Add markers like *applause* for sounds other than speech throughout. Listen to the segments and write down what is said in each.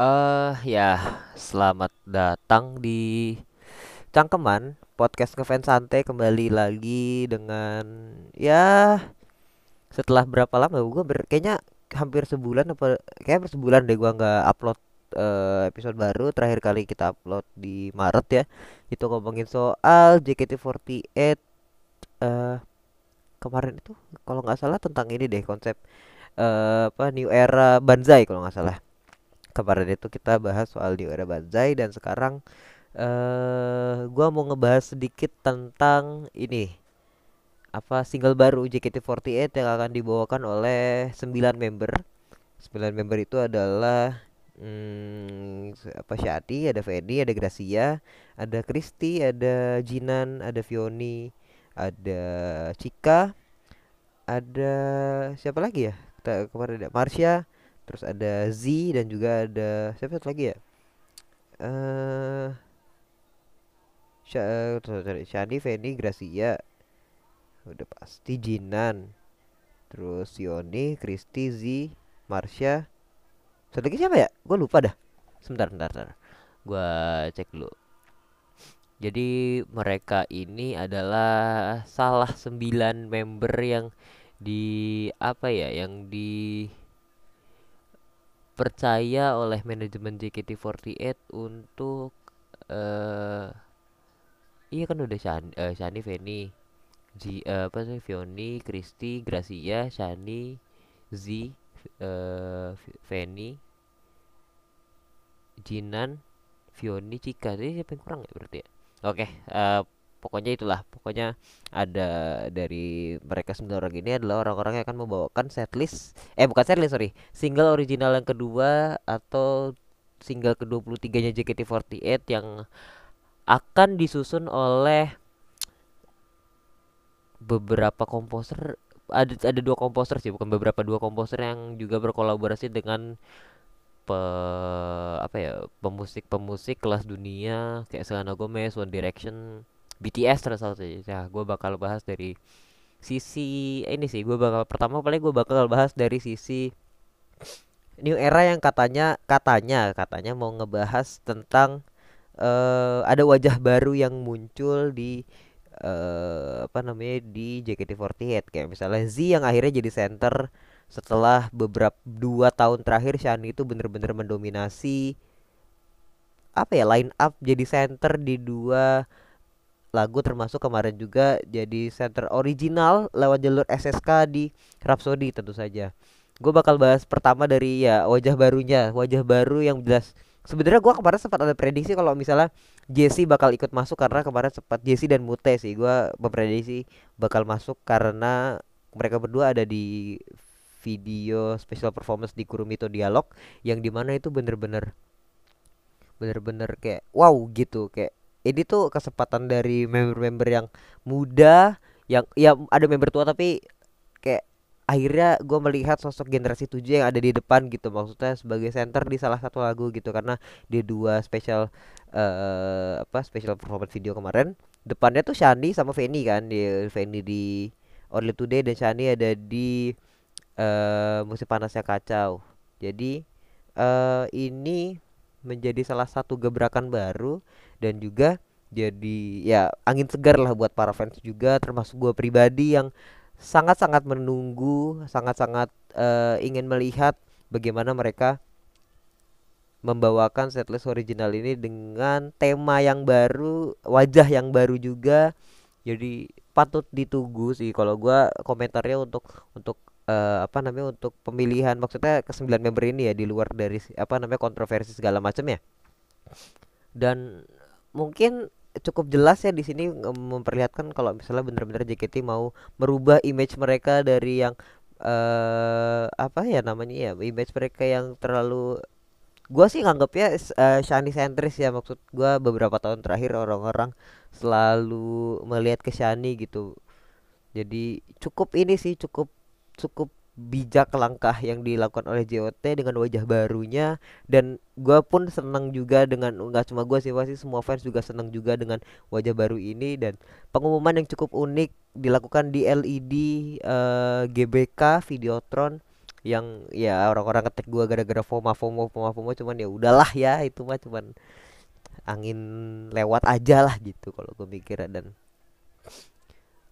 Eh ya, selamat datang di Cangkeman Podcast Ngefans Santai kembali lagi dengan ya setelah berapa lama gue ber kayaknya hampir sebulan apa kayak hampir sebulan deh gua nggak upload eh, episode baru. Terakhir kali kita upload di Maret ya itu ngomongin soal JKT48 eh kemarin itu kalau nggak salah tentang ini deh konsep eh, apa New Era Banzai kalau nggak salah kemarin itu kita bahas soal Era Banzai dan sekarang eh gua mau ngebahas sedikit tentang ini apa single baru JKT48 yang akan dibawakan oleh 9 member. 9 member itu adalah hmm, apa Syadi, ada Feni, ada Gracia, ada Kristi, ada Jinan, ada Vioni, ada Cika, ada siapa lagi ya? Kita kemarin ada Marsha, terus ada Z dan juga ada siapa satu lagi ya? Eh eh, Syadi, Feni, Gracia, udah pasti Jinan, terus Yoni, Kristi, Z, Marsha, satu lagi siapa ya? Gue lupa dah. Sebentar, sebentar, sebentar. Gue cek dulu. Jadi mereka ini adalah salah sembilan member yang di apa ya, yang dipercaya oleh manajemen JKT48 untuk eh iya kan udah Shani, eh, Shani, Feni, Ji, eh, apa sih Vioni, Kristi, Gracia, Shani, Z, V- Feni, Jinan, Vioni, Cika. Jadi siapa yang kurang ya berarti ya? Oke, eh, pokoknya itulah. Pokoknya ada dari mereka sembilan orang ini adalah orang-orang yang akan membawakan setlist. Eh bukan setlist sorry, single original yang kedua atau single ke-23-nya JKT48 yang akan disusun oleh beberapa komposer ada ada dua komposer sih bukan beberapa dua komposer yang juga berkolaborasi dengan pe apa ya pemusik-pemusik kelas dunia kayak Selena Gomez, One Direction, BTS terus satu ya gue bakal bahas dari sisi ini sih. Gue bakal pertama paling gue bakal bahas dari sisi New Era yang katanya katanya katanya mau ngebahas tentang eh ada wajah baru yang muncul di eh apa namanya di JKT48 kayak misalnya Z yang akhirnya jadi center setelah beberapa dua tahun terakhir Shani itu bener-bener mendominasi apa ya line up jadi center di dua lagu termasuk kemarin juga jadi center original lewat jalur SSK di Rhapsody tentu saja. Gue bakal bahas pertama dari ya wajah barunya, wajah baru yang jelas. Sebenarnya gua kemarin sempat ada prediksi kalau misalnya Jesse bakal ikut masuk karena kemarin sempat Jesse dan Mute sih gua memprediksi bakal masuk karena mereka berdua ada di video special performance di Kurumito Dialog yang di mana itu bener-bener bener-bener kayak wow gitu kayak ini tuh kesempatan dari member-member yang muda yang ya ada member tua tapi kayak akhirnya gue melihat sosok generasi 7 yang ada di depan gitu maksudnya sebagai center di salah satu lagu gitu. Karena di dua special eh apa special performance video kemarin depannya tuh Shani sama Feni kan di Feni di Only Today dan Shani ada di eh musim panasnya kacau. Jadi eh ini menjadi salah satu gebrakan baru dan juga jadi ya angin segar lah buat para fans juga termasuk gue pribadi yang sangat-sangat menunggu, sangat-sangat eh, ingin melihat bagaimana mereka membawakan setlist original ini dengan tema yang baru, wajah yang baru juga. Jadi patut ditunggu sih kalau gua komentarnya untuk untuk eh, apa namanya untuk pemilihan maksudnya ke sembilan member ini ya di luar dari apa namanya kontroversi segala macam ya. Dan mungkin cukup jelas ya di sini memperlihatkan kalau misalnya benar-benar JKT mau merubah image mereka dari yang eh apa ya namanya ya image mereka yang terlalu gua sih nganggapnya s- eh, Shani sentris ya maksud gua beberapa tahun terakhir orang-orang selalu melihat ke Shani gitu. Jadi cukup ini sih cukup cukup bijak langkah yang dilakukan oleh JOT dengan wajah barunya. Dan gua pun senang juga dengan nggak cuma gua sih pasti semua fans juga senang juga dengan wajah baru ini. Dan pengumuman yang cukup unik dilakukan di LED eh, GBK Videotron yang ya orang-orang ketik gua gara-gara FOMA FOMO FOMA FOMO cuman ya udahlah ya itu mah cuman angin lewat aja lah gitu kalau gue mikir dan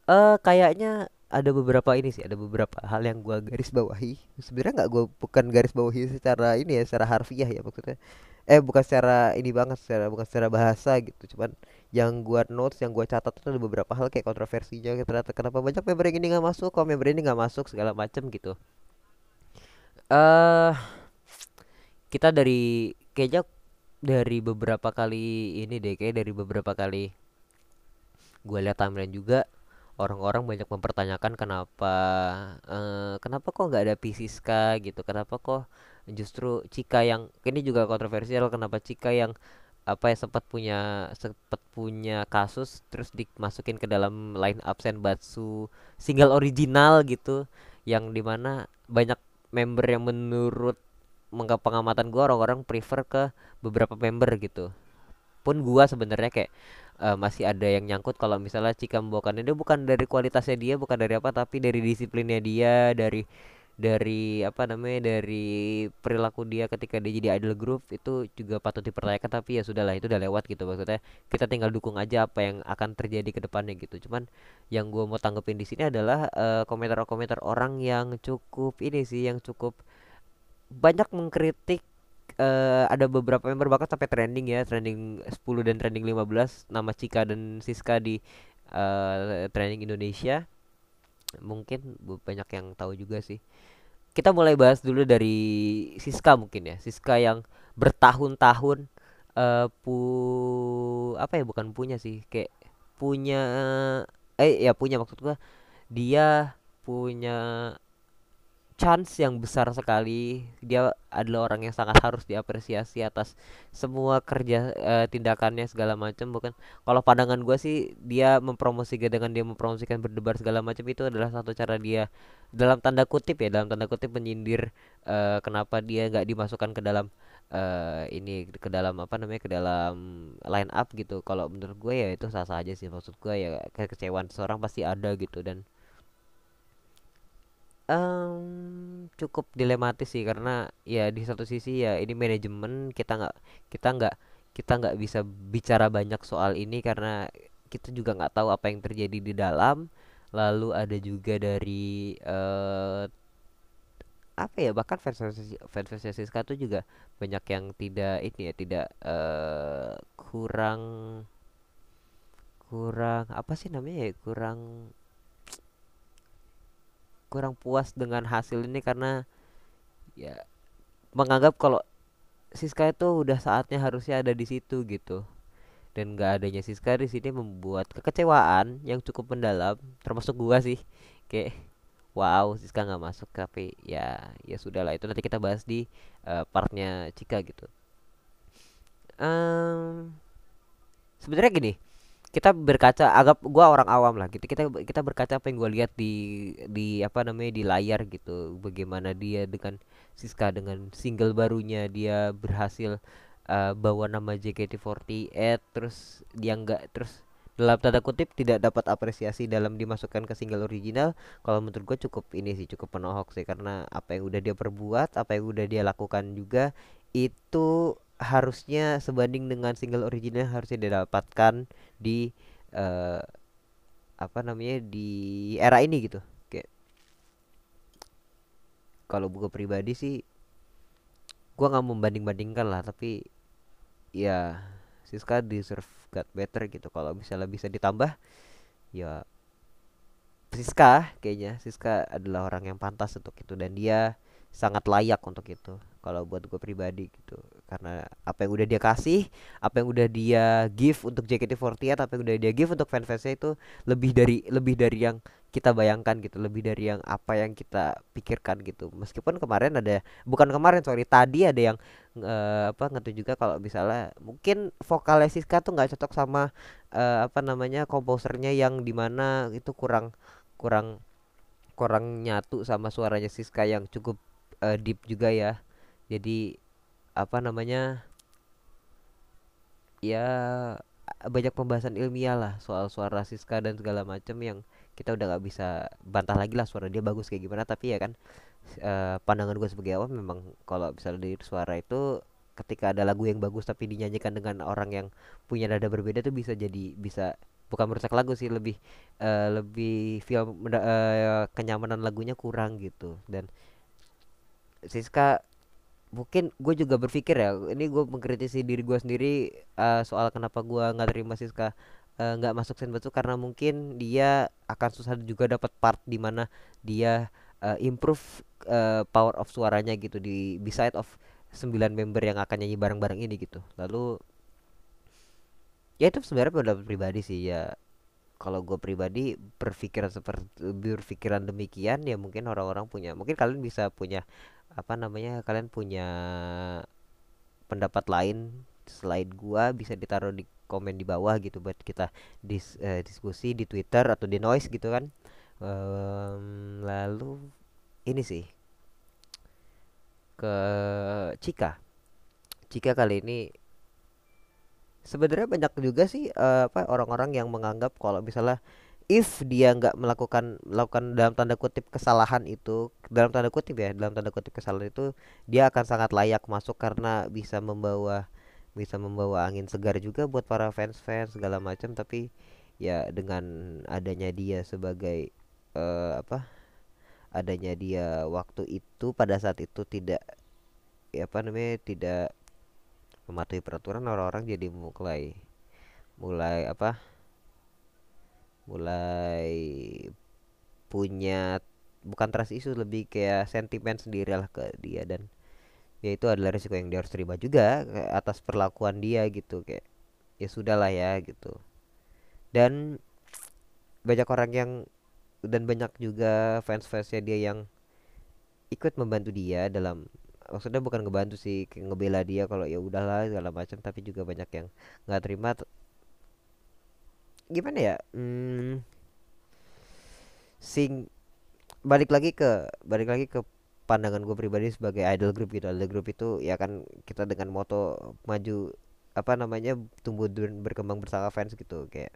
eh kayaknya ada beberapa ini sih ada beberapa hal yang gua garis bawahi. Sebenarnya nggak gua bukan garis bawahi secara ini ya secara harfiah ya maksudnya. Eh bukan secara ini banget secara bukan secara bahasa gitu. Cuman yang gua notes yang gua catat itu ada beberapa hal kayak kontroversinya ternyata kenapa banyak member yang ini nggak masuk kok member ini nggak masuk segala macem gitu. Eh kita dari kayaknya dari beberapa kali ini deh kayak dari beberapa kali gue lihat timeline juga orang-orang banyak mempertanyakan kenapa eh, kenapa kok nggak ada Pisiska gitu kenapa kok justru Cika yang ini juga kontroversial kenapa Cika yang apa ya sempat punya sempat punya kasus terus dimasukin ke dalam line up Senbatsu single original gitu yang di mana banyak member yang menurut pengamatan gua orang-orang prefer ke beberapa member gitu pun gua sebenarnya kayak eh, masih ada yang nyangkut kalau misalnya Cika membawakannya dia bukan dari kualitasnya dia bukan dari apa tapi dari disiplinnya dia dari dari apa namanya dari perilaku dia ketika dia jadi idol group itu juga patut dipertanyakan tapi ya sudahlah itu udah lewat gitu. Maksudnya kita tinggal dukung aja apa yang akan terjadi ke depannya gitu. Cuman yang gua mau tanggepin di sini adalah eh, komentar-komentar orang yang cukup ini sih yang cukup banyak mengkritik eh, ada beberapa member bahkan sampai trending ya trending 10 dan trending 15 nama Cika dan Siska di eh, trending Indonesia. Mungkin banyak yang tahu juga sih. Kita mulai bahas dulu dari Siska mungkin ya. Siska yang bertahun-tahun eh pu apa ya bukan punya sih kayak punya eh ya punya maksud gua dia punya chance yang besar sekali. Dia adalah orang yang sangat harus diapresiasi atas semua kerja eh, tindakannya segala macam. Bukan kalau pandangan gue sih dia mempromosikan dengan dia mempromosikan berdebar segala macam itu adalah satu cara dia dalam tanda kutip ya dalam tanda kutip menyindir eh, kenapa dia nggak dimasukkan ke dalam eh ini ke dalam apa namanya ke dalam line up gitu. Kalau menurut gue ya itu sah-sah aja sih maksud gue ya kekecewaan seorang pasti ada gitu dan Em, cukup dilematis sih karena ya di satu sisi ya ini manajemen kita nggak kita nggak kita nggak bisa bicara banyak soal ini karena kita juga nggak tahu apa yang terjadi di dalam. Lalu ada juga dari eh, apa ya bahkan fans fans fans Siska tuh juga banyak yang tidak ini ya tidak eh, kurang kurang apa sih namanya ya kurang kurang puas dengan hasil ini karena ya menganggap kalau Siska itu udah saatnya harusnya ada di situ gitu. Dan gak adanya Siska di sini membuat kekecewaan yang cukup mendalam termasuk gua sih. Kayak wow Siska nggak masuk tapi ya ya sudahlah. Itu nanti kita bahas di eh, partnya Cika gitu. Em, sebenarnya gini kita berkaca agak gua orang awam lah gitu. Kita kita berkaca apa yang gua lihat di di apa namanya di layar gitu. Bagaimana dia dengan Siska dengan single barunya dia berhasil eh, bawa nama JKT48 terus dia nggak terus dalam tanda kutip tidak dapat apresiasi dalam dimasukkan ke single original kalau menurut gue cukup ini sih cukup penohok sih. Karena apa yang udah dia perbuat apa yang udah dia lakukan juga itu harusnya sebanding dengan single original harusnya didapatkan di eh, apa namanya di era ini gitu. Kayak kalau gue pribadi sih gua nggak membanding-bandingkan lah tapi ya Siska deserve got better gitu. Kalau misalnya bisa ditambah ya Siska kayaknya. Siska adalah orang yang pantas untuk itu dan dia sangat layak untuk itu kalau buat gue pribadi gitu. Karena apa yang udah dia kasih apa yang udah dia give untuk JKT48 apa yang udah dia give untuk fans-fansnya itu lebih dari lebih dari yang kita bayangkan gitu. Lebih dari yang apa yang kita pikirkan gitu. Meskipun kemarin ada bukan kemarin sorry tadi ada yang eh, apa ngerti juga kalau misalnya mungkin vokalnya Siska tuh nggak cocok sama eh, apa namanya komposernya yang di mana itu kurang kurang kurang nyatu sama suaranya Siska yang cukup eh, deep juga ya. Jadi apa namanya? Ya banyak pembahasan ilmiah lah soal suara Siska dan segala macam yang kita udah nggak bisa bantah lagi lah suara dia bagus kayak gimana tapi ya kan eh, pandangan gue sebagai awam memang kalau misalnya dari suara itu ketika ada lagu yang bagus tapi dinyanyikan dengan orang yang punya nada berbeda tuh bisa jadi bisa bukan merusak lagu sih lebih eh, lebih feel eh, kenyamanan lagunya kurang gitu dan Siska mungkin gue juga berpikir ya ini gue mengkritisi diri gue sendiri eh, soal kenapa gue nggak terima Siska eh, nggak masuk Senbatsu karena mungkin dia akan susah juga dapat part di mana dia eh, improve eh, power of suaranya gitu di beside of 9 member yang akan nyanyi bareng-bareng ini gitu. Lalu ya itu sebenarnya pendapat pribadi sih ya. Kalau gue pribadi berpikiran seperti berpikiran demikian ya mungkin orang-orang punya mungkin kalian bisa punya apa namanya kalian punya pendapat lain selain gua bisa ditaruh di komen di bawah gitu buat kita dis, eh, diskusi di Twitter atau di Noise gitu kan. Em, lalu ini sih ke Cika. Cika kali ini sebenarnya banyak juga sih eh, apa orang-orang yang menganggap kalau misalnya if dia nggak melakukan melakukan dalam tanda kutip kesalahan itu dalam tanda kutip ya dalam tanda kutip kesalahan itu dia akan sangat layak masuk karena bisa membawa bisa membawa angin segar juga buat para fans-fans segala macam. Tapi ya dengan adanya dia sebagai eh, apa adanya dia waktu itu pada saat itu tidak ya apa namanya tidak mematuhi peraturan orang-orang jadi mulai mulai apa mulai punya bukan trust issue lebih kayak sentimen sendiri lah ke dia dan ya itu adalah risiko yang dia harus terima juga atas perlakuan dia gitu kayak ya sudah lah ya gitu. Dan banyak orang yang dan banyak juga fans-fansnya dia yang ikut membantu dia dalam maksudnya bukan ngebantu sih ngebela dia kalau ya udahlah segala macam tapi juga banyak yang nggak terima gimana ya hmm, sing balik lagi ke balik lagi ke pandangan gue pribadi sebagai idol group gitu. Idol group itu ya kan kita dengan moto maju apa namanya tumbuh dan berkembang bersama fans gitu. Kayak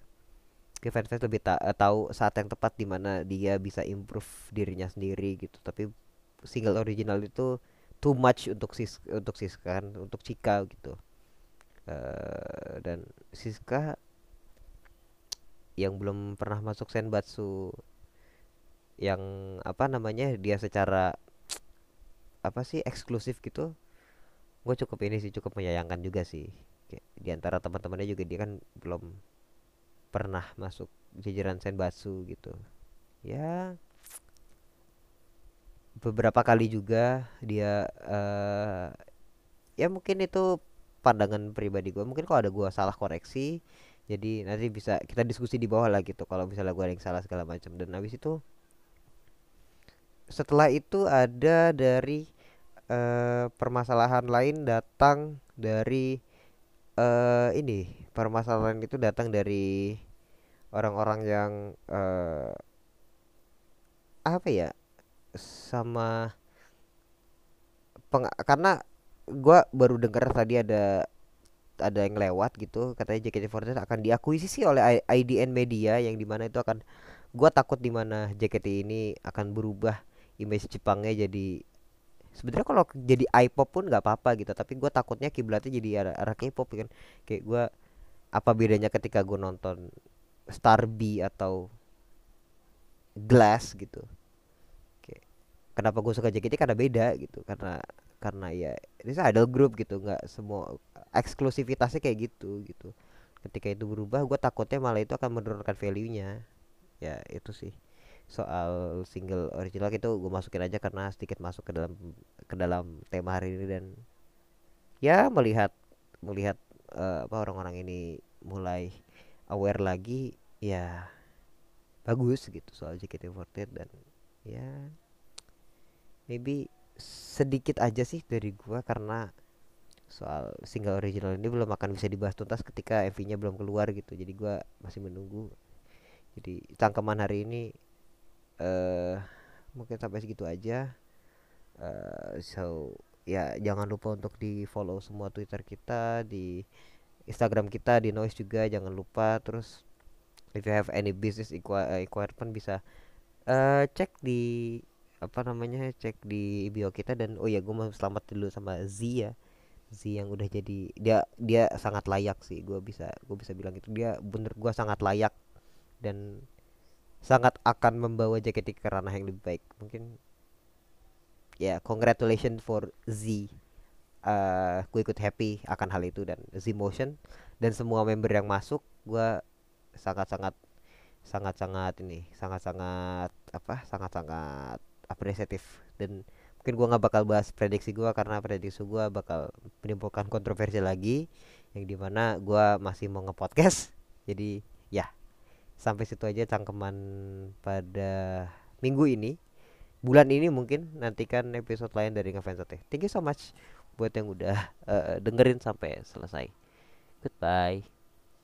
kayak fans-fans lebih ta- eh, tahu saat yang tepat di mana dia bisa improve dirinya sendiri gitu. Tapi single original itu too much untuk sis untuk Siska kan untuk Cika gitu. Eh, dan Siska yang belum pernah masuk Senbatsu yang apa namanya dia secara apa sih eksklusif gitu gue cukup ini sih cukup menyayangkan juga sih. Di antara teman-temannya juga dia kan belum pernah masuk jajaran Senbatsu gitu. Ya beberapa kali juga dia eh ya mungkin itu pandangan pribadi gue mungkin kalau ada gua salah koreksi jadi nanti bisa kita diskusi di bawah lah gitu kalau misalnya gua ada yang salah segala macam. Dan habis itu setelah itu ada dari eh, permasalahan lain datang dari eh ini permasalahan itu datang dari orang-orang yang eh, apa ya sama peng karena gua baru dengar tadi ada ada yang lewat gitu katanya JKT48 akan diakuisisi oleh IDN Media yang di mana itu akan gua takut di mana JKT ini akan berubah image Jepangnya jadi sebenarnya kalau jadi I-pop pun nggak apa-apa gitu tapi gua takutnya kiblatnya jadi arah, arah K-pop kan. Kayak gua apa bedanya ketika gua nonton Starby atau Glass gitu? Kayak, kenapa gue suka JKT karena beda gitu karena karena ya ini idol group gitu nggak semua eksklusivitasnya kayak gitu gitu. Ketika itu berubah gue takutnya malah itu akan menurunkan value nya ya itu sih. Soal single original itu gue masukin aja karena sedikit masuk ke dalam ke dalam tema hari ini dan ya melihat melihat eh, apa orang-orang ini mulai aware lagi ya bagus gitu soal JKT48 dan ya maybe sedikit aja sih dari gua karena soal single original ini belum akan bisa dibahas tuntas ketika MV-nya belum keluar gitu. Jadi gua masih menunggu. Jadi cangkeman hari ini eh mungkin sampai segitu aja. Eh so ya jangan lupa untuk di follow semua Twitter kita di Instagram kita di Noise juga. Jangan lupa terus if you have any business inqui- eh, requirement bisa eh cek di apa namanya cek di bio kita. Dan oh ya gue mau selamat dulu sama Z Z yang udah jadi dia dia sangat layak sih gue bisa gue bisa bilang itu. Dia bener gue sangat layak dan sangat akan membawa JKT ke ranah yang lebih baik. Mungkin ya congratulations for Z. Uh, gue ikut happy akan hal itu dan Z Motion dan semua member yang masuk gue sangat sangat sangat sangat ini sangat sangat apa sangat sangat apresiatif dan mungkin gue nggak bakal bahas prediksi gue karena prediksi gue bakal menimbulkan kontroversi lagi yang di mana gue masih mau ngepodcast. *laughs* Jadi ya sampai situ aja cangkeman pada minggu ini. Bulan ini mungkin nantikan episode lain dari ngefans thank you so much buat yang udah uh, dengerin sampai selesai. Goodbye